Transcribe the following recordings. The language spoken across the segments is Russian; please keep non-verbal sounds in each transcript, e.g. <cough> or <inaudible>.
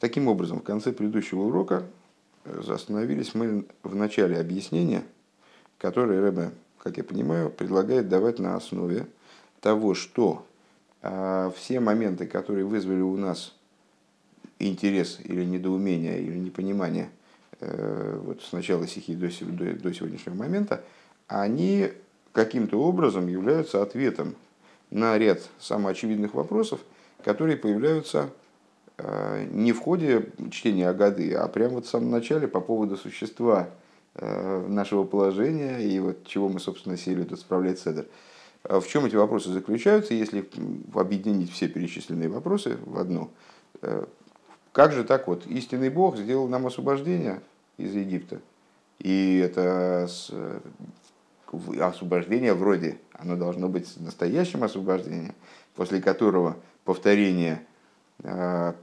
Таким образом, в конце предыдущего урока э, остановились мы в начале объяснения, которое Рэбе, как я понимаю, предлагает давать на основе того, что э, все моменты, которые вызвали у нас интерес или недоумение или непонимание э, вот с начала стихи до, до, до сегодняшнего момента, они каким-то образом являются ответом на ряд самоочевидных вопросов, которые появляются не в ходе чтения Агады, а прямо вот в самом начале по поводу существа э, нашего положения и вот чего мы, собственно, сели тут справлять седер. В чем эти вопросы заключаются, если объединить все перечисленные вопросы в одно? Как же так вот? Истинный Бог сделал нам освобождение из Египта. И это освобождение вроде, оно должно быть настоящим освобождением, после которого повторение э,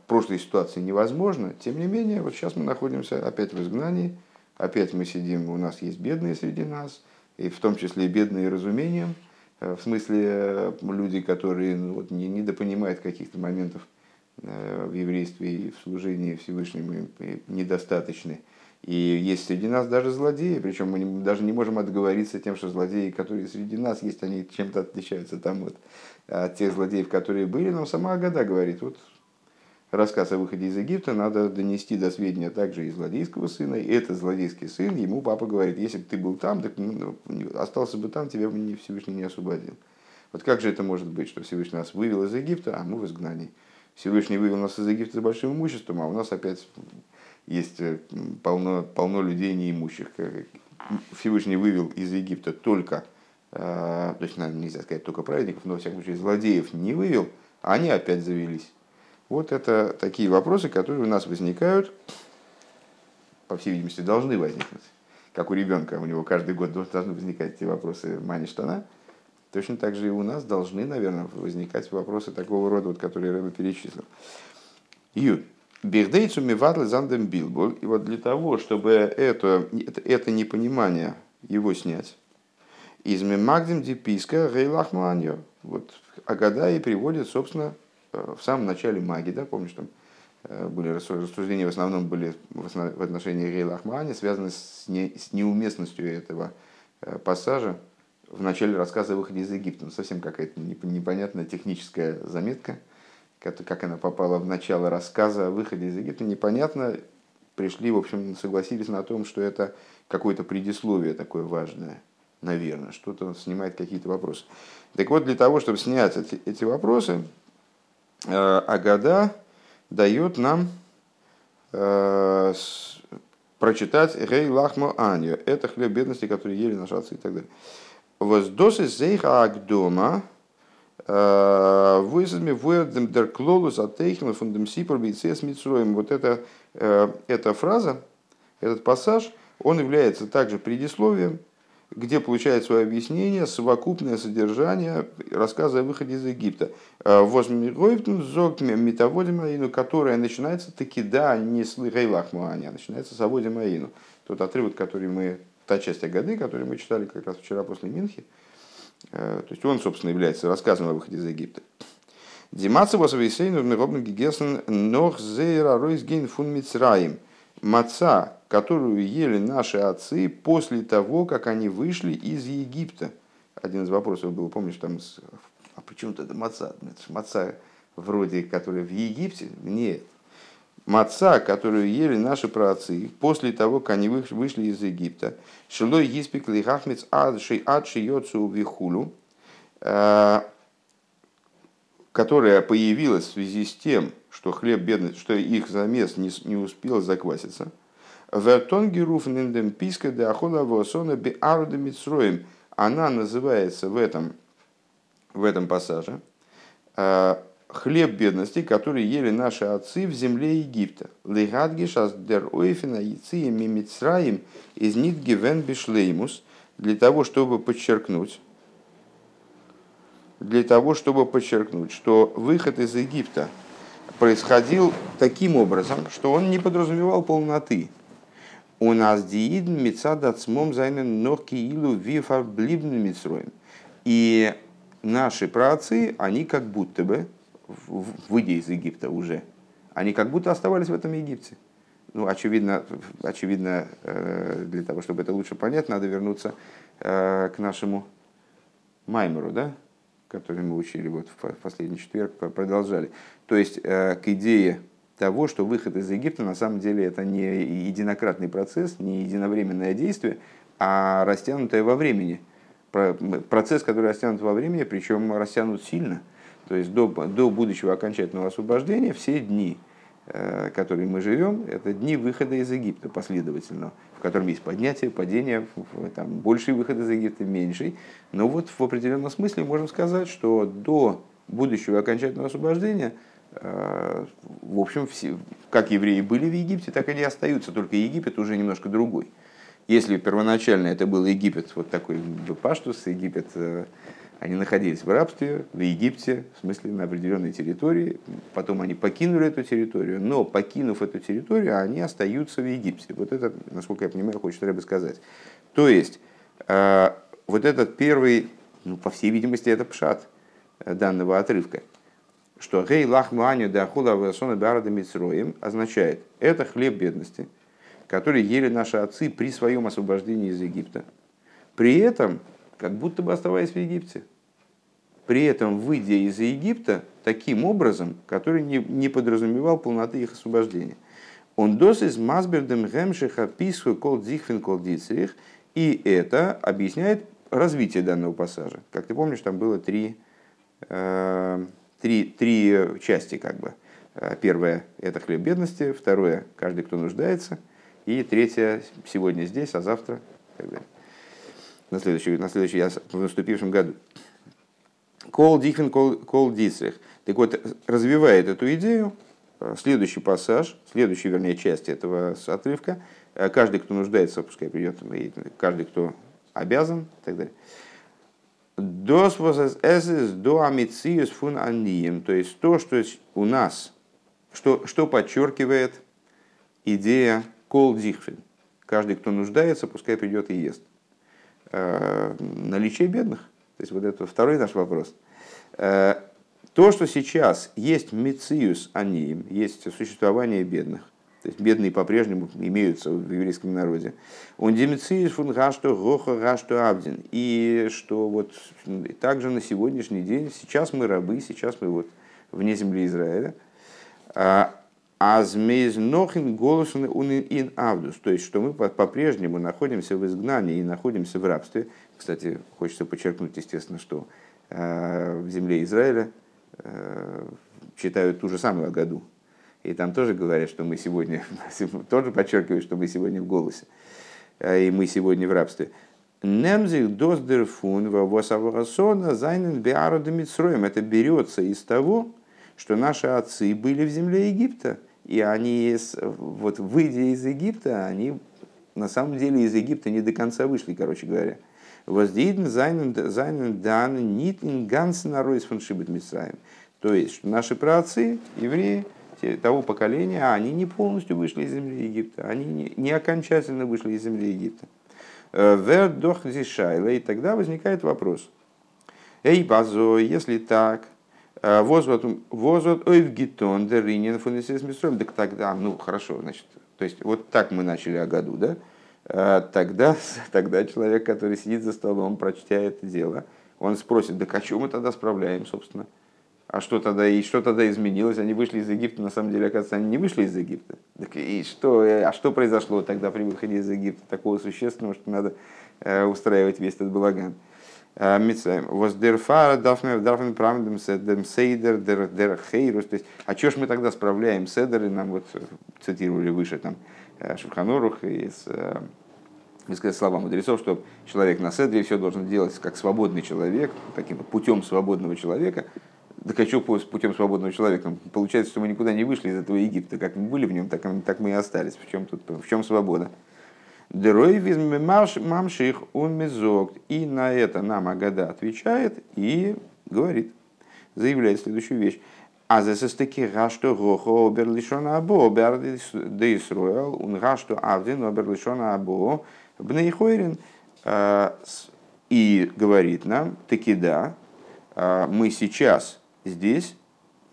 прошлой ситуации невозможно. Тем не менее, вот сейчас мы находимся опять в изгнании, опять мы сидим, у нас есть бедные среди нас, и в том числе бедные разумением, э, в смысле э, люди, которые ну, вот, не, недопонимают каких-то моментов Э, в еврействе и в служении Всевышнему недостаточны. И есть среди нас даже злодеи, причем мы даже не можем отговориться тем, что злодеи, которые среди нас есть, они чем-то отличаются там вот от тех злодеев, которые были. Но сама Агада говорит, вот рассказ о выходе из Египта надо донести до сведения также и злодейского сына. И этот злодейский сын, ему папа говорит, если бы ты был там, так ну, остался бы там, тебя бы Всевышний не освободил. Вот как же это может быть, что Всевышний нас вывел из Египта, а мы в изгнании? Всевышний вывел нас из Египта с большим имуществом, а у нас опять есть э, полно, полно людей неимущих. Всевышний вывел из Египта только, э, то есть, наверное, нельзя сказать только праведников, но, во всяком случае, злодеев не вывел, а они опять завелись. Вот это такие вопросы, которые у нас возникают, по всей видимости, должны возникнуть. Как у ребенка, у него каждый год должны возникать эти вопросы мани штана – Точно так же и у нас должны, наверное, возникать вопросы такого рода, вот, которые Рэбе перечислил. Ю. Бигдейцу мивадлы зандем билбол. И вот для того, чтобы это, это, это непонимание его снять, из мемагдим диписка гейлахманьо. Вот Агадай приводит, собственно, в самом начале маги, да, помнишь, там э, были рассуждения в основном были в отношении Гейлахмани, связаны с, не, с неуместностью этого э, пассажа, в начале рассказа о выходе из Египта. Ну, совсем какая-то непонятная техническая заметка, как она попала в начало рассказа о выходе из Египта, непонятно. Пришли, в общем, согласились на том, что это какое-то предисловие такое важное, наверное, что-то снимает какие-то вопросы. Так вот, для того, чтобы снять эти, эти вопросы, э, Агада дает нам э, прочитать Рей Лахмо Аньо. Это хлеб бедности, который ели наши отцы и так далее. Воздосы зейха агдома э, вызами вуэрдем дер клолус атейхна фундам сипр с митсроем. Вот эта, э, эта фраза, этот пассаж, он является также предисловием, где получает свое объяснение совокупное содержание рассказа о выходе из Египта. Э, Возмироевтун зог метаводим аину, которая начинается таки да, не с Рейлахмуани, а начинается с Аводим аину. Тот отрывок, который мы та часть Агады, которую мы читали как раз вчера после Минхи, э, то есть он, собственно, является рассказом о выходе из Египта. Димаца восвейсейну миробн гигесен нох зейра ройсгейн фун мицраим. Маца, которую ели наши отцы после того, как они вышли из Египта. Один из вопросов был, помнишь, там, а почему это маца? Маца вроде, которая в Египте? Нет, маца, которую ели наши праотцы после того, как они вышли из Египта. Шилой гиспик лихахмец адши адши йоцу вихулу, э, которая появилась в связи с тем, что хлеб бедный, что их замес не, не успел закваситься. Вертонгеруф ниндем писка де ахола восона би Она называется в этом, в этом пассаже э, хлеб бедности, который ели наши отцы в земле Египта. Легадгиш аздер ойфина яция мимицраим из нитгивен бишлеймус, для того, чтобы подчеркнуть, для того, чтобы подчеркнуть, что выход из Египта происходил таким образом, что он не подразумевал полноты. У нас диид мецад ацмом зайнен ногки илу вифар блибн мицроем. И наши праотцы, они как будто бы выйдя из Египта уже, они как будто оставались в этом Египте. Ну, очевидно, очевидно, для того, чтобы это лучше понять, надо вернуться к нашему Маймеру, да, который мы учили вот в последний четверг, продолжали. То есть к идее того, что выход из Египта на самом деле это не единократный процесс, не единовременное действие, а растянутое во времени. Процесс, который растянут во времени, причем растянут сильно. То есть до, до будущего окончательного освобождения все дни, э, которые мы живем, это дни выхода из Египта последовательно, в котором есть поднятие, падение, там, больший выход из Египта, меньший. Но вот в определенном смысле можем сказать, что до будущего окончательного освобождения – Э, в общем, все, как евреи были в Египте, так они и остаются, только Египет уже немножко другой. Если первоначально это был Египет, вот такой Паштус, Египет, э, они находились в рабстве, в Египте, в смысле на определенной территории, потом они покинули эту территорию, но покинув эту территорию, они остаются в Египте. Вот это, насколько я понимаю, хочет Рэбе сказать. То есть, э, вот этот первый, ну, по всей видимости, это пшат данного отрывка – что гей лахмуаню да хула васона барада мицроим означает, это хлеб бедности, который ели наши отцы при своем освобождении из Египта. При этом, как будто бы оставаясь в Египте. При этом, выйдя из Египта таким образом, который не, не подразумевал полноты их освобождения. Он дос из мазбердем гемшиха писху кол дзихфин кол дицерих, и это объясняет развитие данного пассажа. Как ты помнишь, там было три, э, три, три части как бы. Э, первое – это хлеб бедности, второе – каждый, кто нуждается, и третье – сегодня здесь, а завтра и так далее. На следующий, на следующий в наступившем году. Кол дихвен кол дисрих. Так вот, развивает эту идею, э, следующий пассаж, следующая, вернее, часть этого отрывка, э, каждый, кто нуждается, пускай придет, каждый, кто обязан и так далее. Дос эсэс до амициус фун анием. То есть то, что у нас, что, что подчеркивает идея кол дихфин. Каждый, кто нуждается, пускай придет и ест. Э, наличие бедных. То есть вот это второй наш вопрос. Э, то, что сейчас есть мициус анием, есть существование бедных, то есть бедные по-прежнему имеются в еврейском народе. Он демициис фун гашту гоха гашту абдин. И что вот также на сегодняшний день, сейчас мы рабы, сейчас мы вот вне земли Израиля. Азмейз нохин голосун ин авдус. То есть, что мы по-прежнему находимся в изгнании и находимся в рабстве. Кстати, хочется подчеркнуть, естественно, что э, в земле Израиля э, читают ту же самую году, и там тоже говорят, что мы сегодня, <laughs> тоже подчеркивают, что мы сегодня в голосе, а, и мы сегодня в рабстве. Немзих доздерфун восаварасона зайнен биарода Это берется из того, что наши отцы были в земле Египта, и они, вот выйдя из Египта, они на самом деле из Египта не до конца вышли, короче говоря. Воздейден зайнен дан нитин ганс наройс фаншибет мисраем. То есть, что наши праотцы, евреи, того поколения, а они не полностью вышли из земли Египта, они не, не окончательно вышли из земли Египта. Э, Вердох зишайла, и тогда возникает вопрос. Эй, базо, если так, возвод ойвгитон деринин фунисис мистроем, так тогда, ну хорошо, значит, то есть вот так мы начали о году, да? Э, тогда, <laughs> тогда человек, который сидит за столом, прочтя это дело, он спросит, да о чем мы тогда справляем, собственно? А что тогда, и что тогда изменилось? Они вышли из Египта, на самом деле, оказывается, они не вышли из Египта. Так и что, а что произошло тогда при выходе из Египта такого существенного, что надо э, устраивать весь этот балаган? Э, Митсаем. Воздерфара дафме дафме прамдем седем сейдер дер дер. То есть, а что ж мы тогда справляем седер, и нам вот цитировали выше там э, Шуханорух из высказать слова мудрецов, что человек на седре все должен делать как свободный человек, таким путем свободного человека, так а что путем свободного человека? Получается, что мы никуда не вышли из этого Египта. Как мы были в нем, так, так мы и остались. В чем, тут, в чем свобода? Мамших он мезок. И на это нам Агада отвечает и говорит, заявляет следующую вещь. А за сестеки гашту гохо оберлишона або деисруэл, он гашту авдин оберлишона або бнейхойрин. А, и говорит нам, таки да, а, мы сейчас здесь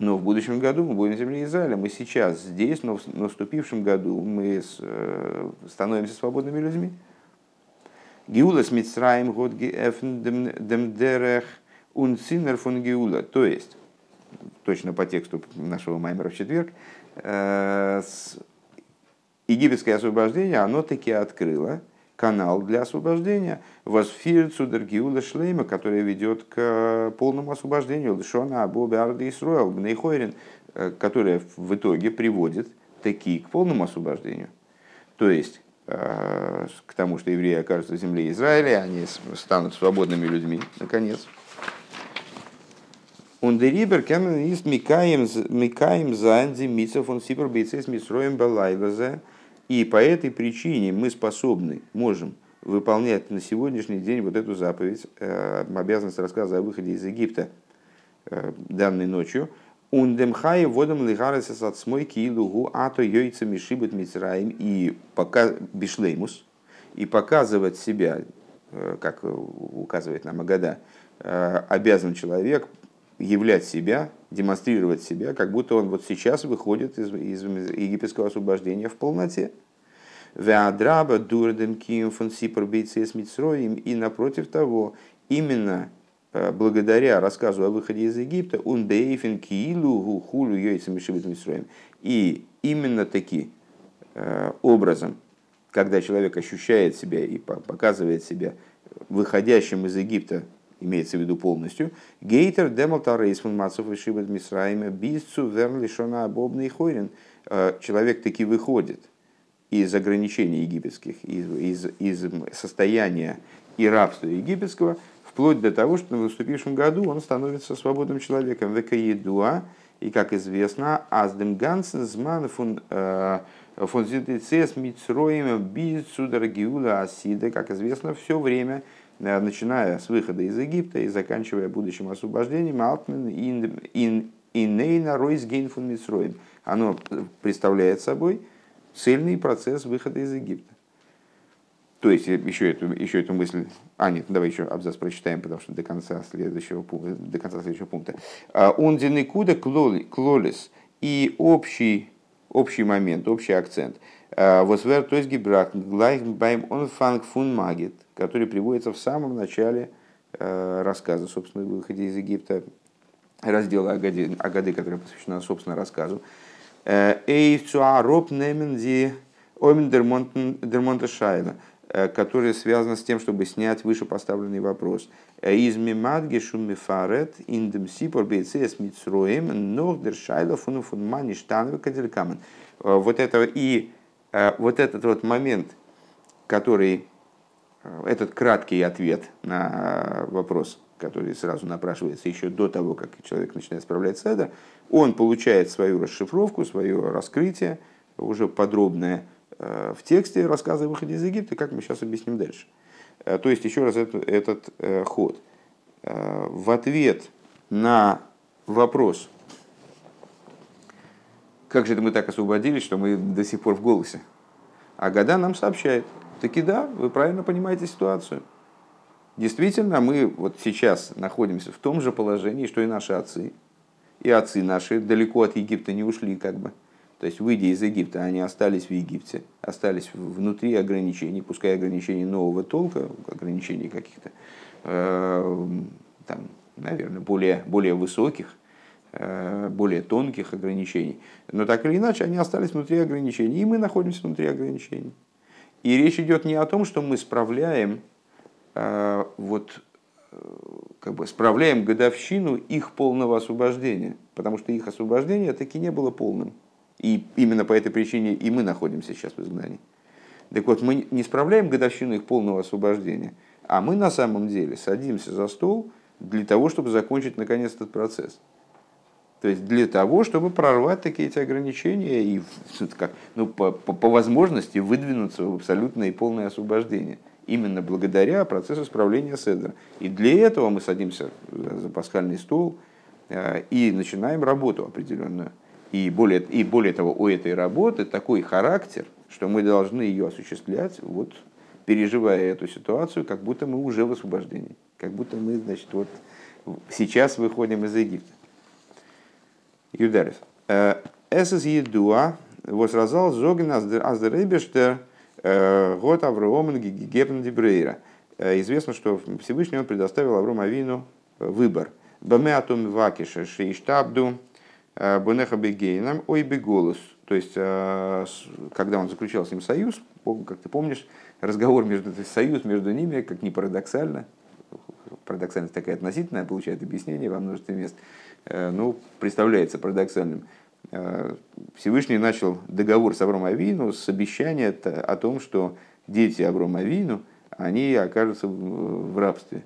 но в будущем году мы будем в земле Израиля. Мы сейчас здесь, но в наступившем году мы э, становимся свободными людьми. Геула с Мицраем год демдерех унцинер фон Геула. То есть, точно по тексту нашего Маймера в четверг, э, египетское освобождение, оно таки открыло канал для освобождения, Восфир Цудергиула Шлейма, который ведет к полному освобождению Лешона Абу Беарда Исруэл Бнейхойрин, э, которая в итоге приводит таки к полному освобождению. То есть э, к тому, что евреи окажутся в земле Израиля, они станут свободными людьми, наконец. Ундерибер кемен ist Микаем Занди Митсов он Сипр Бейцес Мисроем Балайлазе – и по этой причине мы способны, можем выполнять на сегодняшний день вот эту заповедь, э, обязанность рассказа о выходе из Египта э, данной ночью. Ундемхай водом лигаресес от смойки и лугу, а то йойца мишибет мицраим и пока бишлеймус, и показывать себя, э, как указывает нам Агада, обязан человек являть себя, демонстрировать себя, как будто он вот сейчас выходит из, из египетского освобождения в полноте. Веадраба дурдем кием фон сипр с Мицроем. И напротив того, именно э, благодаря рассказу о выходе из Египта, он дейфен киилу гухулю йойцем Мицроем. И именно таки э, образом, когда человек ощущает себя и показывает себя выходящим из Египта имеется в виду полностью, гейтер демалтар рейсман мацов и шибет мисраима бисцу верн лишона обобный хойрин. Э, человек таки выходит из ограничений египетских, из, из, из состояния и рабства египетского, вплоть до того, что в наступившем году он становится свободным человеком. Века едуа, и как известно, аздем гансен зман фун э, фун зитецес мицроем бицу дорогиула асида, как известно, все время начиная с выхода из Египта и заканчивая будущим освобождением, Алтмен Инейна Ройс Гейнфун Мисроим. Оно представляет собой цельный процесс выхода из Египта. То есть, еще эту, еще эту мысль... А, нет, давай еще абзац прочитаем, потому что до конца следующего, до конца следующего пункта. А, Он динекуда клолис и общий, общий момент, общий акцент – Э, Возвер то есть глайх байм он фанк фун магит, который приводится в самом начале э, рассказа, собственно, выходе из Египта, раздела Агады, Агады который посвящен, собственно, рассказу. Э, Эй цуароп неменди оймен дермонта шайна, который связан с тем, чтобы снять вышепоставленный вопрос. Из мимадги шумифарет индем сипор бейцес митсроем нох дершайла фун фун мани штанове каделькамен. Вот это и Э, вот этот вот момент, который, э, этот краткий ответ на вопрос, который сразу напрашивается еще до того, как человек начинает справлять седа, он получает свою расшифровку, свое раскрытие, уже подробное э, в тексте рассказа о выходе из Египта, как мы сейчас объясним дальше. То есть, еще раз этот, этот ход. В ответ на вопрос, как же это мы так освободились, что мы до сих пор в голосе? А Года нам сообщает, таки да, вы правильно понимаете ситуацию. Действительно, мы вот сейчас находимся в том же положении, что и наши отцы. И отцы наши далеко от Египта не ушли, как бы. То есть, выйдя из Египта, они остались в Египте, остались внутри ограничений, пускай ограничений нового толка, ограничений каких-то, э, там, наверное, более, более высоких, более тонких ограничений. Но так или иначе, они остались внутри ограничений, и мы находимся внутри ограничений. И речь идет не о том, что мы справляем, э, вот, э, как бы справляем годовщину их полного освобождения, потому что их освобождение таки не было полным. И именно по этой причине и мы находимся сейчас в изгнании. Так вот, мы не справляем годовщину их полного освобождения, а мы на самом деле садимся за стол для того, чтобы закончить наконец этот процесс. То есть для того, чтобы прорвать такие эти ограничения и как, ну, по, по, по возможности выдвинуться в абсолютное и полное освобождение. Именно благодаря процессу справления Седра. И для этого мы садимся за пасхальный стол э, и начинаем работу определенную. И более, и более того, у этой работы такой характер, что мы должны ее осуществлять, вот, переживая эту ситуацию, как будто мы уже в освобождении. Как будто мы значит, вот, сейчас выходим из Египта. Юдарев. Эсэс едуа возразал зоген аздеребештер год Авраомен гигепн дебрейра. Известно, что Всевышний он предоставил Аврому Авину выбор. Баме атом вакиша шейштабду бунеха бегейном ой беголус. То есть, когда он заключал с ним союз, как ты помнишь, разговор между, союз между ними, как ни парадоксально, парадоксальность такая относительная, получает объяснение во множестве мест, ну, представляется парадоксальным. Всевышний начал договор с Авром Авину с обещания о том, что дети Авром Авину, они окажутся в рабстве.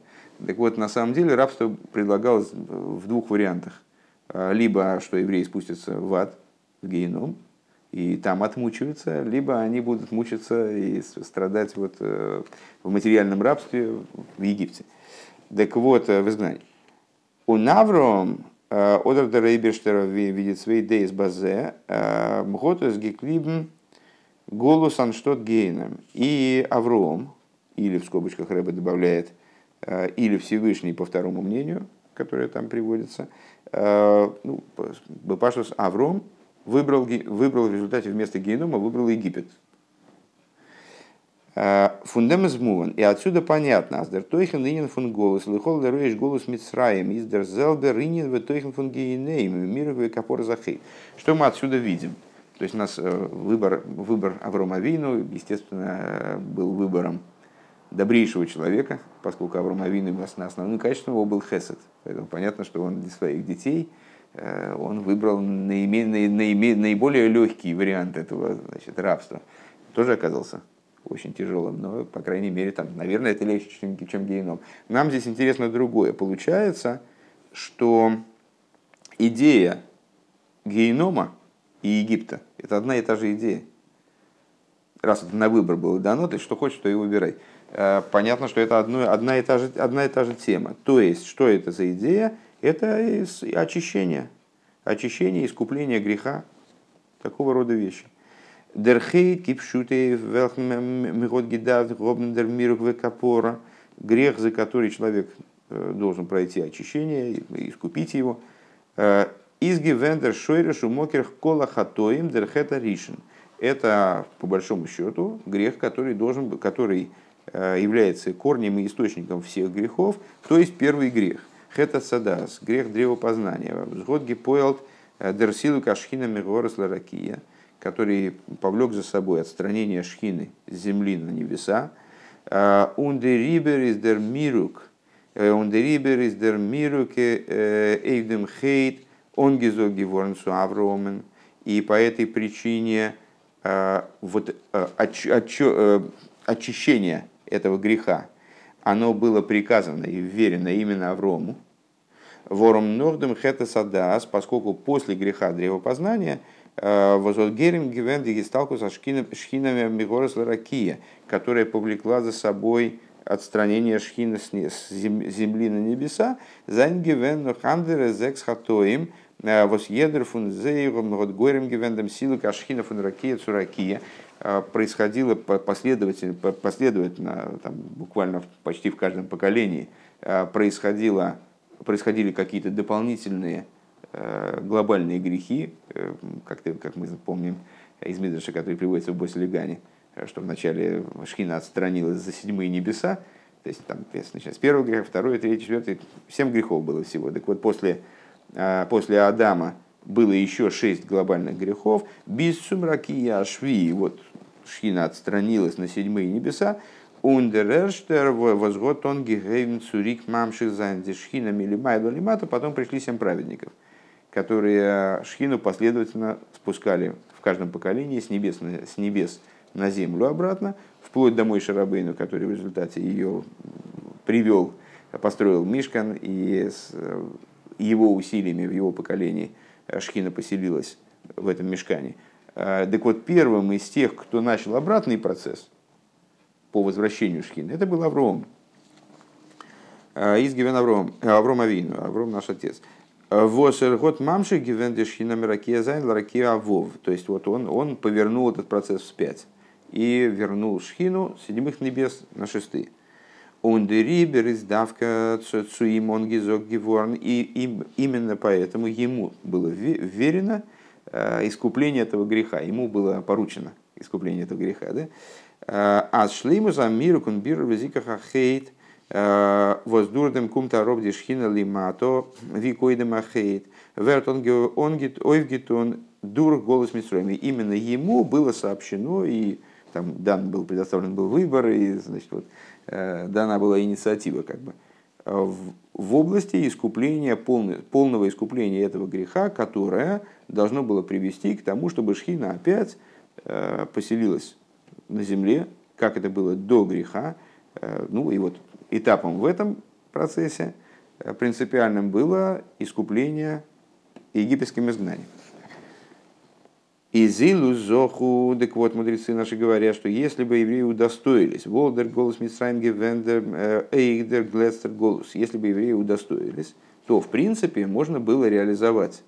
Так вот, на самом деле рабство предлагалось в двух вариантах. Либо, что евреи спустятся в ад, в геном, и там отмучаются, либо они будут мучиться и страдать вот в материальном рабстве в Египте. Так вот, в изгнании. У Навром Одер der Рейберштера видит свои дейс базе, мготус геклибн голос анштот гейном. И Авром, или в скобочках Рэба добавляет, или Всевышний по второму мнению, которое там приводится, ну, Бапашус Авром выбрал, выбрал в результате вместо генома выбрал Египет. Фундамес муван. И отсюда понятно. Аздер тойхен линин фун голос. Лихол деруешь голос Мицраем. Издер зелбер ринин в тойхен фун гейнейм. Мировый капор захей. Что мы отсюда видим? То есть у нас выбор, выбор Аврома Вину, естественно, был выбором добрейшего человека, поскольку Авраам Авину основным качеством его был хесед. Поэтому понятно, что он для своих детей он выбрал наиме, наиме, наиболее легкий вариант этого значит, рабства. Тоже оказался очень тяжелым, но, по крайней мере, там, наверное, это легче, чем, геном. Нам здесь интересно другое. Получается, что идея генома и Египта – это одна и та же идея. Раз это на выбор было дано, ты что хочешь, то и выбирай. Э, понятно, что это одно, одна, и та же, одна и та же тема. То есть, что это за идея? Это очищение. Очищение, искупление греха. Такого рода вещи. Дерхей кипшуте мигот гидав гобндер миру капора. Грех, за который человек э, должен пройти очищение и искупить его. Э, Изги вендер шойра шумокер кола хатоим дерхета ришен. Это, по большому счету, грех, который, должен, который э, является корнем и источником всех грехов, то есть первый грех. Хета садас, грех древопознания. Взгод гипоэлт дерсилу кашхина мегорос ларакия – который повлек за собой отстранение шхины с земли на небеса. Ундерибер из дер мирук, ундерибер из дер мируке эйвдем хейт, он гизоги авромен. И по этой причине вот, очищение этого греха, оно было приказано и вверено именно Аврому. Вором нордем хета садас, поскольку после греха древопознания – Возотгерим гивен дигисталку со шхинами Мигорес Ларакия, которая повлекла за собой отстранение шхина с земли на небеса, зайн гивен хандер зекс хатоим, восъедер фун зейром годгорем гивендом силы кашхина фун ракия цуракия, происходило последовательно, последовательно там, буквально почти в каждом поколении, происходило, происходили какие-то дополнительные Э, глобальные грехи, э, как, ты, как мы помним из Мидраша, который приводится в Боселегане, э, что вначале Шхина отстранилась за седьмые небеса, то есть там начиная с первого греха, второй, третий, четвертый, семь грехов было всего. Так вот, после, после Адама было еще шесть глобальных грехов, без сумраки и ашви, вот Шхина отстранилась на седьмые небеса, Ундерерштер возгот он гигейн цурик мамших занди шхина милимайду лимата, потом пришли семь праведников – которые шхину последовательно спускали в каждом поколении с небес, с небес на землю обратно, вплоть до Мой Шарабейну, который в результате ее привел, построил Мишкан, и с его усилиями в его поколении шхина поселилась в этом мешкане. Так вот, первым из тех, кто начал обратный процесс по возвращению шхины, это был Авром. Из Гивен Авром, Авром Авину, Авром наш отец – Восер год мамши гивендешхина миракия зайн ларакия авов. То есть вот он, он повернул этот процесс вспять и вернул шхину седьмых небес на шестые. Он дерибер издавка цуим он гизок геворн. И именно поэтому ему было верено искупление этого греха. Ему было поручено искупление этого греха. Да? А шлейму за миру кунбиру везикаха хейт воздурдем кумта робди шхина лимато викоидем ахейт. Верт он гит ойвгитон дур голос Митсроми. Именно ему было сообщено, и там дан был предоставлен был выбор, и значит, вот, э, дана была инициатива как бы, в, в области искупления, полный, полного искупления этого греха, которое должно было привести к тому, чтобы Шхина опять э, поселилась на земле, как это было до греха. Э, ну и вот этапом в этом процессе принципиальным было искупление египетским изгнанием. И зилу зоху, так вот, мудрецы наши говорят, что если бы евреи удостоились, волдер голос Митсраим гевендер э, эйгдер глестер голос, если бы евреи удостоились, то, в принципе, можно было реализовать,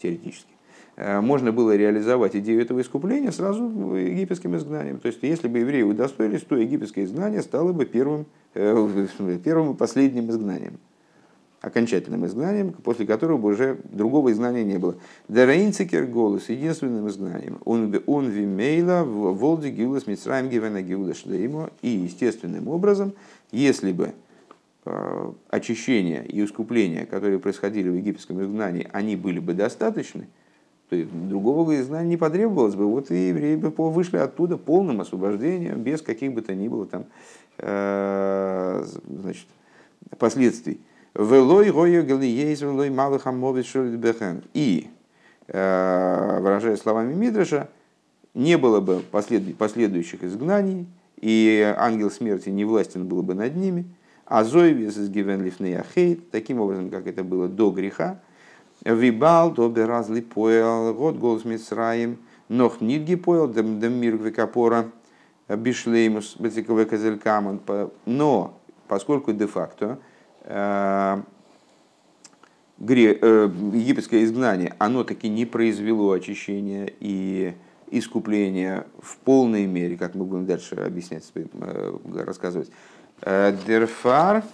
теоретически, э, можно было реализовать идею этого искупления сразу египетским изгнанием. То есть, если бы евреи удостоились, то египетское изгнание стало бы первым, э, первым и последним изгнанием окончательным изгнанием, после которого уже другого изгнания не было. Дараинцикер голос единственным изгнанием. Он он вимейла в волде гиулас митсраем гивена гиуда шлеймо. И естественным образом, если бы э, очищение и искупление, которые происходили в египетском изгнании, они были бы достаточны, то есть другого изгнания не потребовалось бы. Вот и евреи бы вышли оттуда полным освобождением, без каких бы то ни было там, э, значит, последствий. Велой гою галиейз, велой малых амовит бехен. И, э, выражая словами Мидраша, не было бы последующих изгнаний, и ангел смерти не властен был бы над ними, а Зоевис из Гивенлифнеяхейт, таким образом, как это было до греха, Вибал, добе разли поел, год голос Мицраем, нох нидги поел, дем мир векапора, бишлеймус, бетикове казелькамон. Но, поскольку де-факто Э, э, египетское изгнание, оно таки не произвело очищения и искупления в полной мере, как мы будем дальше объяснять, э, рассказывать. Дерфар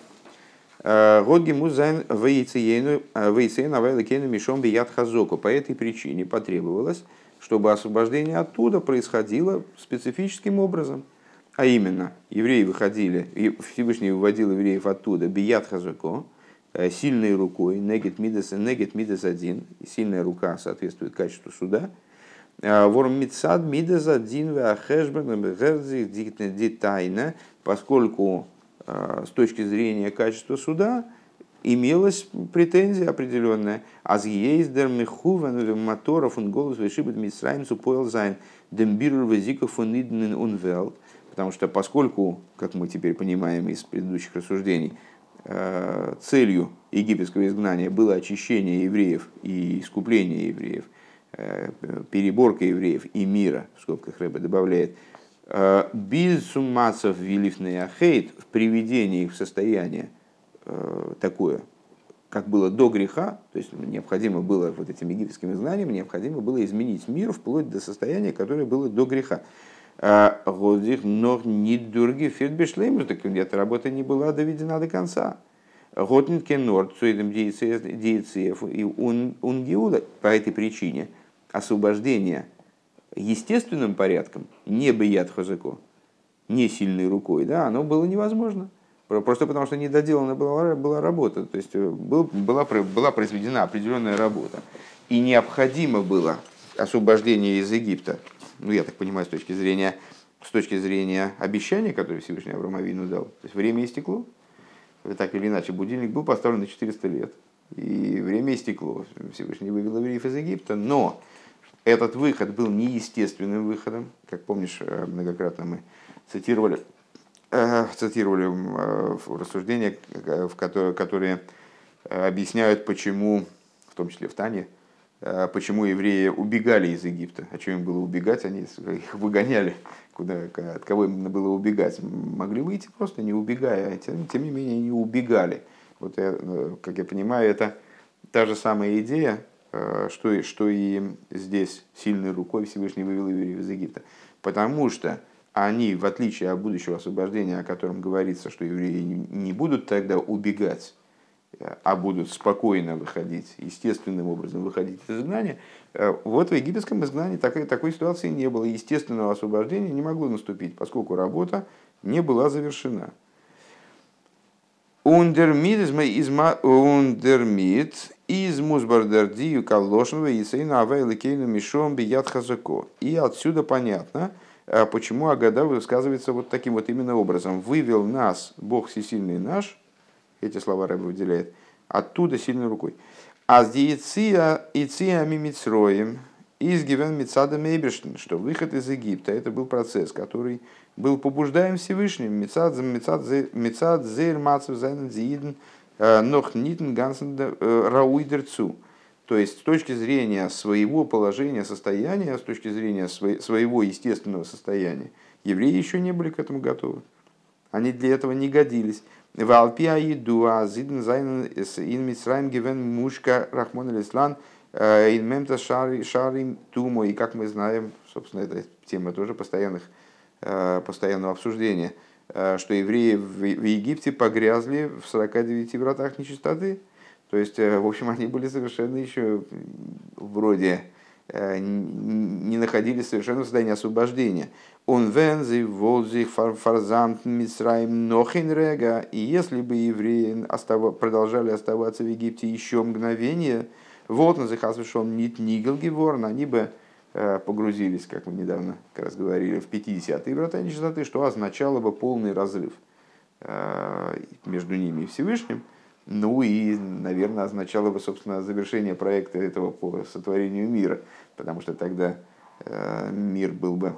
Годги музайн вейцейну авайлакейну мишом бият хазоку. По этой причине потребовалось, чтобы освобождение оттуда происходило специфическим образом – а именно, евреи выходили, Всевышний выводил евреев оттуда, бият хазако, э, сильной рукой, негет мидас, негет мидас один, сильная рука соответствует качеству суда, э, Ворм митсад мидас один веахешбен детайна, поскольку э, с точки зрения качества суда имелась претензия определенная. Аз ездер мехуван моторов он голос вешибет митсраим супоил зайн дембиру везиков унвелт Потому что поскольку, как мы теперь понимаем из предыдущих рассуждений, э, целью египетского изгнания было очищение евреев и искупление евреев, э, переборка евреев и мира, в скобках Рэба добавляет, без суммацев вилифный ахейт в приведении их в состояние такое, как было до греха, то есть необходимо было вот этим египетским изгнанием, необходимо было изменить мир вплоть до состояния, которое было до греха. Годих ног не дурги фирбешлеймус, так эта работа не была доведена до конца. Готнитке норд цуидем дейциев и унгиуда по этой причине освобождение естественным порядком, не бият хозыко, не сильной рукой, да, оно было невозможно. Просто потому, что недоделана была, была работа, то есть э, был, была, была произведена определенная работа. И необходимо было освобождение из Египта ну я так понимаю, с точки зрения, с точки зрения обещания, которое Всевышний Авраамовину дал, то есть время истекло, так или иначе, будильник был поставлен на 400 лет, и время истекло, Всевышний вывел евреев из Египта, но этот выход был неестественным выходом, как помнишь, э, многократно мы цитировали, э, цитировали э, рассуждения, в которые, которые объясняют, почему, в том числе в Тане, почему евреи убегали из Египта. А что им было убегать? Они их выгоняли. Куда, от кого им было убегать? Могли выйти просто не убегая. А тем, тем не менее, они убегали. Вот я, как я понимаю, это та же самая идея, э, что, что и здесь сильной рукой Всевышний вывел евреев из Египта. Потому что они, в отличие от будущего освобождения, о котором говорится, что евреи не будут тогда убегать, а будут спокойно выходить, естественным образом выходить из изгнания, вот в египетском изгнании такой, такой ситуации не было. Естественного освобождения не могло наступить, поскольку работа не была завершена. Ундермид из Музбардардию Калошнова и Сейна Авайликейну Мишом Бият Хазако. И отсюда понятно, а почему Агада высказывается вот таким вот именно образом. «Вывел нас, Бог всесильный наш», эти слова Рэбе выделяет, оттуда сильной рукой. «А с Иция Мимицроем, из Гивен Мицада Мейберштин, что выход из Египта, это был процесс, который был побуждаем Всевышним, Мицад Зейр Мацев Зайнен Зииден, Нох Нитен Гансен э, Рауидерцу. То есть с точки зрения своего положения, состояния, с точки зрения своего естественного состояния, евреи еще не были к этому готовы. Они для этого не годились. Валпия еду, а зиден зайнен ин мицраем гивен мушка рахмон алислан – Э, Инмемта шарим тумо, и как мы знаем, собственно, эта тема тоже постоянных, э, постоянного обсуждения, э, что евреи в Египте погрязли в 49 вратах нечистоты. То есть, в общем, <laughs> они были совершенно еще вроде не находились совершенно в состоянии освобождения. Он вензи, волзи, фарзамт, мисраим, нохинрега. И если бы евреи продолжали оставаться в Египте еще мгновение, вот на захасвишон нит нигл геворн, они бы э, погрузились, как мы недавно как раз говорили, в 50-е врата нечистоты, что означало бы полный разрыв э, между ними и Всевышним. Ну и, наверное, означало бы, собственно, завершение проекта этого по сотворению мира, потому что тогда э, мир был бы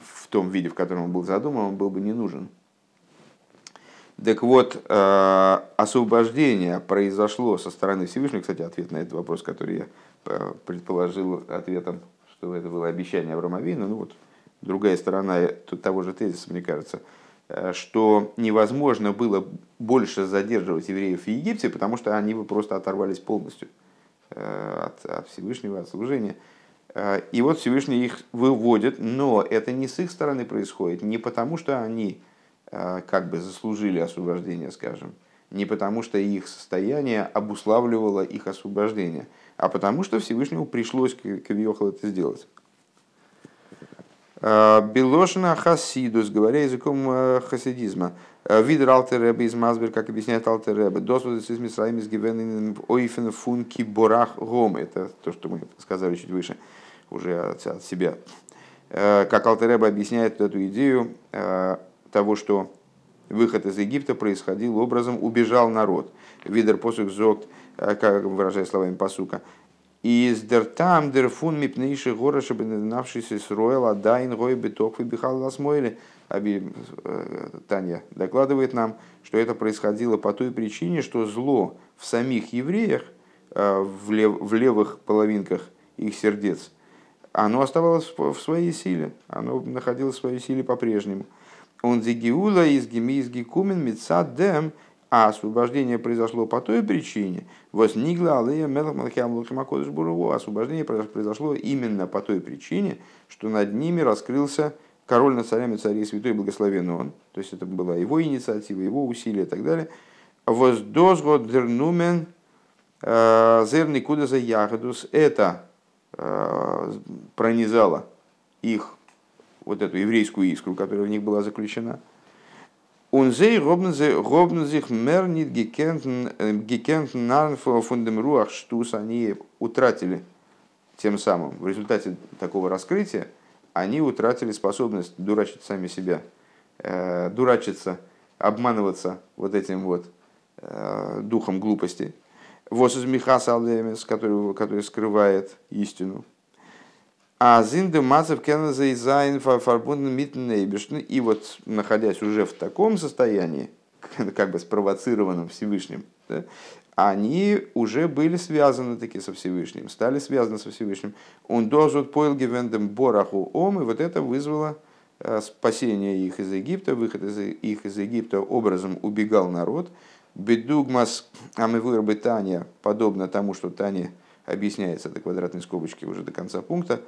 в том виде, в котором он был задуман, он был бы не нужен. Так вот, э, освобождение произошло со стороны Всевышнего, кстати, ответ на этот вопрос, который я э, предположил ответом, что это было обещание Авраамовина, ну вот другая сторона того же тезиса, мне кажется, э, что невозможно было больше задерживать евреев в Египте, потому что они бы просто оторвались полностью от, от Всевышнего, от служения. И вот Всевышний их выводит, но это не с их стороны происходит, не потому что они Э, как бы заслужили освобождение, скажем, не потому что их состояние обуславливало их освобождение, а потому что Всевышнему пришлось Кавиохал это сделать. Э, Белошина хасидус, говоря языком э, хасидизма, Видер Алтеребе из Мазбер, как объясняет Алтеребе, досвод из Мисраим из Гивенин Ойфен Функи Борах Гом. Это то, что мы сказали чуть выше, уже от, от себя. Как Алтеребе объясняет эту идею, того, что выход из Египта происходил образом «убежал народ». Видер посук зогт, э, как выражая словами посука. Из дертам дерфун мипнейши гора шабенавшийся с рояла дайн гой биток выбихал ласмойли. Э, Таня докладывает нам, что это происходило по той причине, что зло в самих евреях, э, в, лев, в левых половинках их сердец, оно оставалось в своей силе, оно находилось в своей силе по-прежнему – он зигиула из гемизги кумен мецадем, а освобождение произошло по той причине, вознигла алея мелах буруво, освобождение произошло именно по той причине, что над ними раскрылся король над царями царей святой благословен он, то есть это была его инициатива, его усилия и так далее. Воздозго дернумен э, зерный куда за ягодус, это э, пронизало их вот эту еврейскую искру, которая в них была заключена. Он зей робнзих мернит гекентн нарн фундем руах штус, они утратили тем самым, в результате такого раскрытия, они утратили способность дурачить сами себя, э, дурачиться, обманываться вот этим вот э, духом глупости. Вос из Михаса который, который скрывает истину. А зинды мацев кеннеза и зайн фарбунден митнейбешн. И вот, находясь уже в таком состоянии, <laughs> как бы спровоцированном Всевышним, да, они уже были связаны таки со Всевышним, стали связаны со Всевышним. Он дозут поил гивендем бораху ом, и вот это вызвало э, спасение их из Египта, выход из их из Египта образом убегал народ. Бедугмас амивыр Таня, подобно тому, что Таня объясняется до квадратной скобочки уже до конца пункта,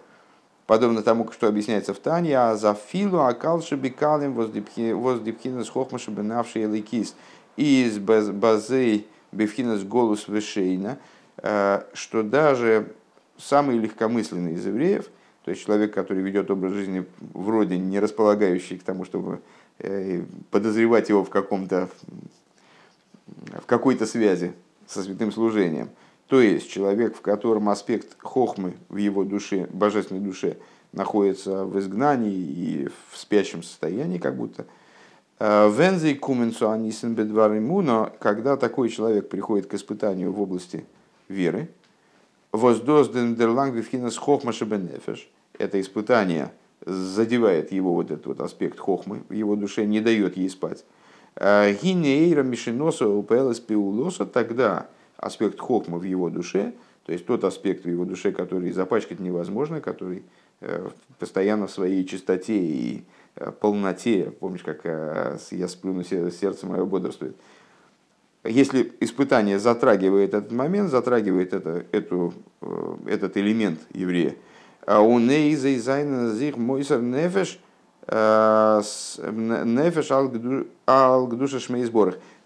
подобно тому, что объясняется в Тане, а за филу акалши бикалим воздипхинас хохмаши бенавший ликис из базей бифхинас голос вышейна, э, что даже самый легкомысленный из евреев, то есть человек, который ведет образ жизни вроде не располагающий к тому, чтобы э, подозревать его в каком-то в какой-то связи со святым служением, то есть человек, в котором аспект хохмы в его душе, божественной душе, находится в изгнании и в спящем состоянии, как будто. Э, Вензей куменцу анисен но когда такой человек приходит к испытанию в области веры, воздозден дерланг вивхинас хохма шебенефеш, это испытание задевает его вот этот вот аспект хохмы в его душе, не дает ей спать. Э, Гинейра мишиноса упелас пиулоса, тогда аспект хохма в его душе, то есть тот аспект в его душе, который запачкать невозможно, который э, постоянно в своей чистоте и э, полноте, помнишь, как э, я сплю, но сердце мое бодрствует. Если испытание затрагивает этот момент, затрагивает это, эту, этот элемент еврея, а у нефеш нефеш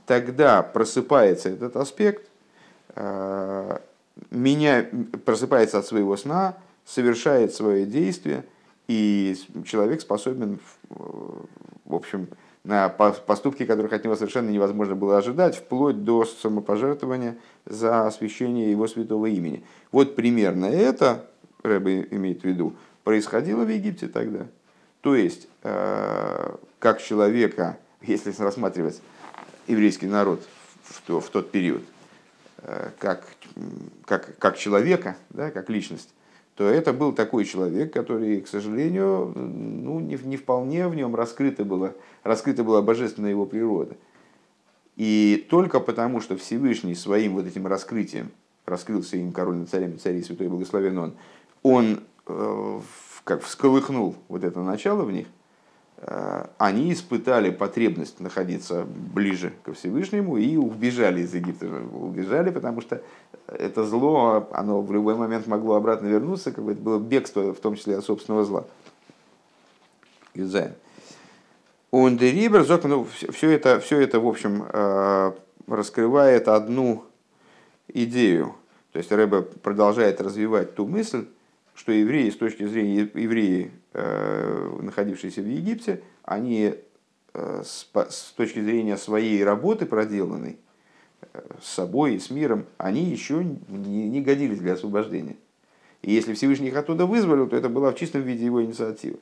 тогда просыпается этот аспект, меня просыпается от своего сна, совершает свое действие, и человек способен, в общем, на поступки, которых от него совершенно невозможно было ожидать, вплоть до самопожертвования за освящение его святого имени. Вот примерно это, Рэбе имеет в виду, происходило в Египте тогда. То есть, э, как человека, если рассматривать еврейский народ в тот период, Э, как, как, как человека, да, как личность, то это был такой человек, который, к сожалению, ну, не, не вполне в нем раскрыта была, раскрыта была божественная его природа. И только потому, что Всевышний своим вот этим раскрытием, раскрылся им король над царями, царей святой благословен он, он э, как всколыхнул вот это начало в них – Э, они испытали потребность находиться ближе ко Всевышнему и убежали из Египта. Убежали, потому что это зло, оно в любой момент могло обратно вернуться, как бы это было бегство, в том числе от собственного зла. Юзайн. Ундерибер, ну, все это, все это, в общем, э, раскрывает одну идею. То есть Рэбе продолжает развивать ту мысль, что евреи, с точки зрения евреи, э, находившиеся в Египте, они э, с точки зрения своей работы проделанной, э, с собой и с миром, они еще не годились для освобождения. И если Всевышний их оттуда вызволил, то это было в чистом виде его инициативы.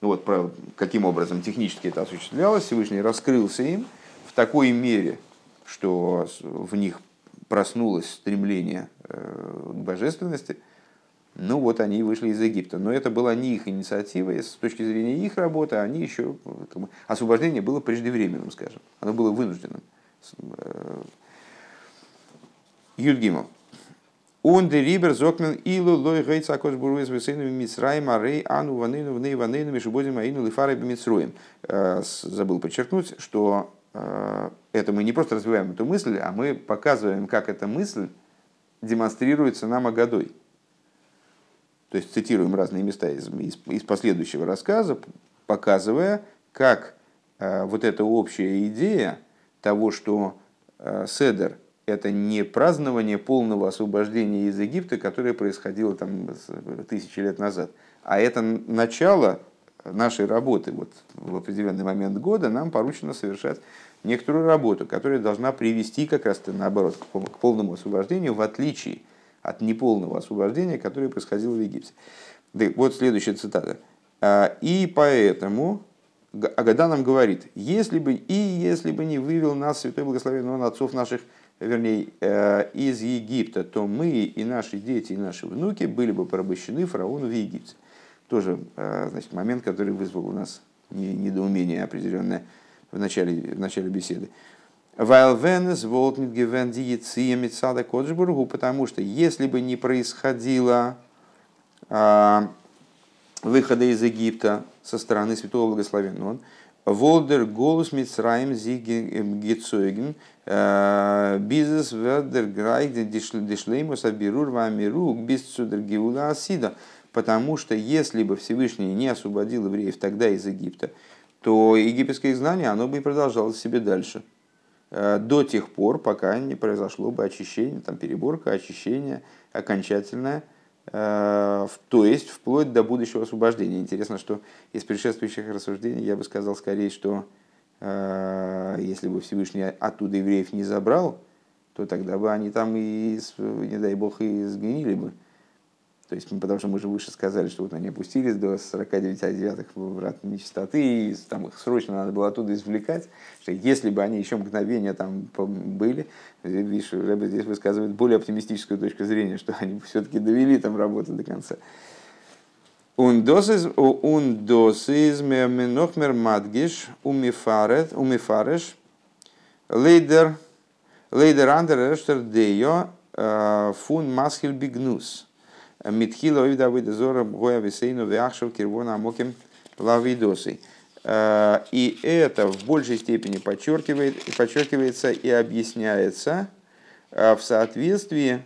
Ну вот, про, каким образом технически это осуществлялось, Всевышний раскрылся им в такой мере, что в них проснулось стремление к божественности – ну вот они вышли из Египта. Но это была не их инициатива, с точки зрения их работы, они еще... Освобождение было преждевременным, скажем. Оно было вынужденным. Э, Юдгимов. Он де рибер зокмен илу лой гейц акош буруэс весейну мицраем арей ану ванейну вней ванейну мишубодим аину лифарой бимицруем. Э, забыл подчеркнуть, что э, это мы не просто развиваем эту мысль, а мы показываем, как эта мысль демонстрируется нам Агадой то есть цитируем разные места из, из, из последующего рассказа, показывая, как э, вот эта общая идея того, что э, Седер – это не празднование полного освобождения из Египта, которое происходило там тысячи лет назад, а это начало нашей работы. Вот в определенный момент года нам поручено совершать некоторую работу, которая должна привести как раз-то наоборот к полному освобождению, в отличие от неполного освобождения, которое происходило в Египте. Вот следующая цитата. «А, «И поэтому Агада нам говорит, если бы и если бы не вывел нас, Святой Благословенный Он, отцов наших, вернее, э, из Египта, то мы и наши дети, и наши внуки были бы порабощены фараону в Египте. Тоже э, значит, момент, который вызвал у нас недоумение определенное в начале, в начале беседы. Nicht gewend die Jetzia Митсада Коджбургу, потому что если бы не происходило а, выхода из Египта со стороны Святого Благословенного, Волдер Голус Мицраим Зигецойген а, Бизнес Вердер Грайд Дишлеймус Абирур Вамиру без Цудер Геула Асида. потому что если бы Всевышний не освободил евреев тогда из Египта, то египетское изгнание, оно бы и продолжалось себе дальше. Э, до тех пор, пока не произошло бы очищение, там переборка, очищение окончательное, э, то есть вплоть до будущего освобождения. Интересно, что из предшествующих рассуждений я бы сказал скорее, что э, если бы Всевышний оттуда евреев не забрал, то тогда бы они там и, не дай бог, и сгнили бы. То есть, потому что мы же выше сказали, что вот они опустились до 49 девятых врат нечистоты, и там их срочно надо было оттуда извлекать, что если бы они еще мгновение там были, видишь, Рэбе здесь высказывает более оптимистическую точку зрения, что они все-таки довели там работу до конца. Ундосиз менохмер мадгиш умифареш лейдер лейдер андер э, фун масхил бигнус. Митхила ойда выйда зора гоя висейну вяхшев кирвона амоким лавидосой. Э, и это в большей степени подчеркивает, подчеркивается и объясняется э, в соответствии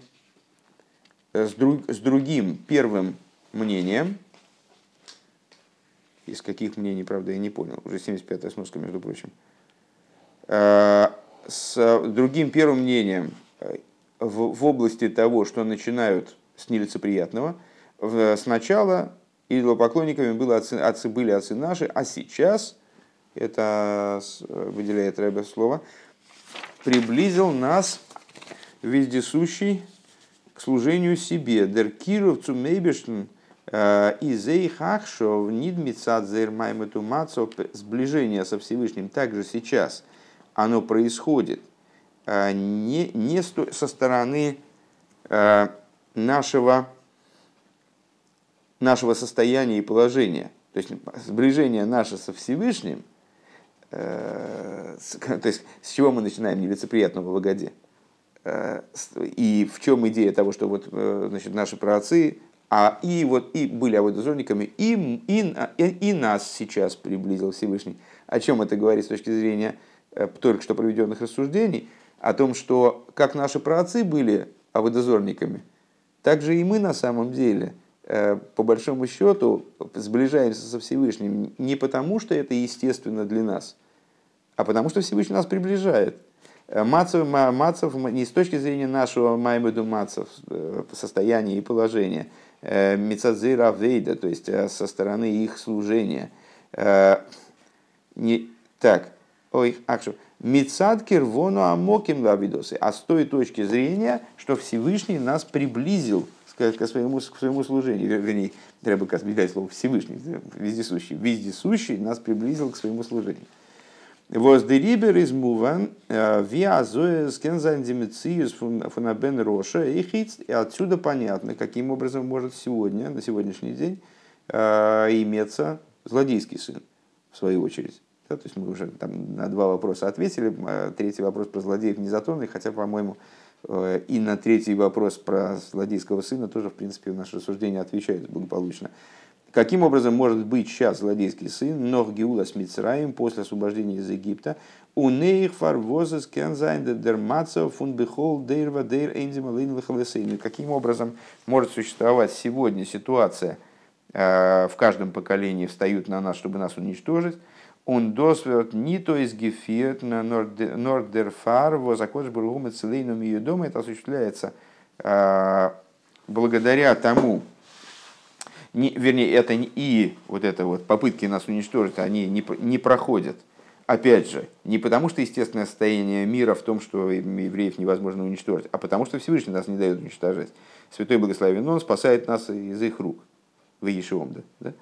с, друг, с другим первым мнением, из каких мнений, правда, я не понял, уже 75-я сноска, между прочим, э, с другим первым мнением в, в области того, что начинают с нелицеприятного. Сначала идолопоклонниками было отцы, отцы, были отцы наши, а сейчас, это выделяет Рэбе слово, приблизил нас вездесущий к служению себе. Дер киров цумейбештен э, и зейхахшов нидмицад зейрмаймету мацов сближение со Всевышним также сейчас оно происходит э, не, не со стороны э, нашего, нашего состояния и положения. То есть сближение наше со Всевышним, э, <laughs> то есть с чего мы начинаем нелицеприятного в Агаде. Э, и в чем идея того, что вот, э, значит, наши праотцы, а и вот и были аводозорниками, и, и, и, и нас сейчас приблизил Всевышний. О чем это говорит с точки зрения только что проведенных рассуждений? О том, что как наши праотцы были аводозорниками – также и мы на самом деле, э, по большому счету, сближаемся со Всевышним не потому, что это естественно для нас, а потому что Всевышний нас приближает. Э, мацев, мацев не с точки зрения нашего маймеду мацев, э, состояния и положения, мецадзира вейда, то есть со стороны их служения. Не, так, ой, акшу. Мицадкер вону амоким лавидосы. А с той точки зрения, что Всевышний нас приблизил к своему, к своему служению. Вернее, треба избегать слово Всевышний, вездесущий. Вездесущий нас приблизил к своему служению. וואָס דעריבער איז מובן, э, виазоя скензайн демициус фунабен роша и. И отсюда понятно, каким образом может сегодня, на сегодняшний день, э, иметься злодейский сын, в свою очередь. То есть мы уже там на два вопроса ответили. А третий вопрос про злодеев не затронутый, хотя, по-моему, э, и на третий вопрос про злодейского сына тоже, в принципе, наше рассуждение отвечает благополучно. Каким образом может быть сейчас злодейский сын, Нох Геула с Мицраем после освобождения из Египта? У нейх фарвозес кензайн дермацев фун бихол дейрва дейр эйнзима Каким образом может существовать сегодня ситуация, э, в каждом поколении встают на нас, чтобы нас уничтожить, он досверт не то из гефирт на нордерфар, во бургум целейном ее дома. Это осуществляется а, благодаря тому, не, вернее, это и вот это вот попытки нас уничтожить, они не, не проходят. Опять же, не потому что естественное состояние мира в том, что евреев невозможно уничтожить, а потому что Всевышний нас не дает уничтожать. Святой Благословен, Он спасает нас из их рук. В Ешиом, да? да?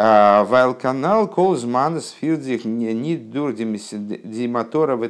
А, Вайл канал колзман сфирдих не дур диматора в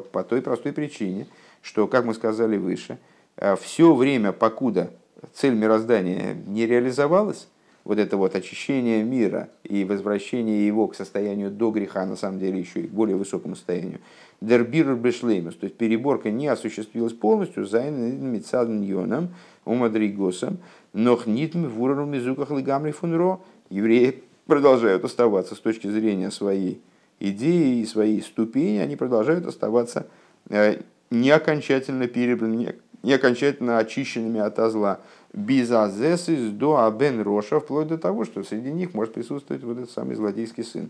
по той простой причине, что, как мы сказали выше, а, все время, покуда цель мироздания не реализовалась, вот это вот очищение мира и возвращение его к состоянию до греха, на самом деле еще и к более высокому состоянию, דער בירור בשלימות, то есть переборка не осуществилась полностью, זיינען מצד ענינם ומדריגתם ניט מבורר ומזוכך לגמרי פון רע, евреи продолжают оставаться с точки зрения своей идеи и своей ступени, они продолжают оставаться э, не окончательно перебранными, не окончательно очищенными от зла. Бизазес из до Абен Роша, вплоть до того, что среди них может присутствовать вот этот самый злодейский сын.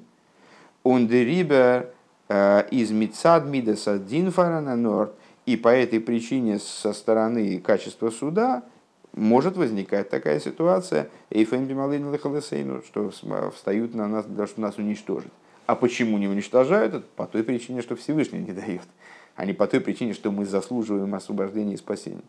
Он дерибер э, из Мицад Мидеса Динфарана Норд, и по этой причине со стороны качества суда может возникать такая ситуация, что встают на нас, для того, чтобы нас уничтожить. А почему не уничтожают? по той причине, что Всевышний не <laughs> дает, а не по той причине, что мы заслуживаем освобождения и спасения.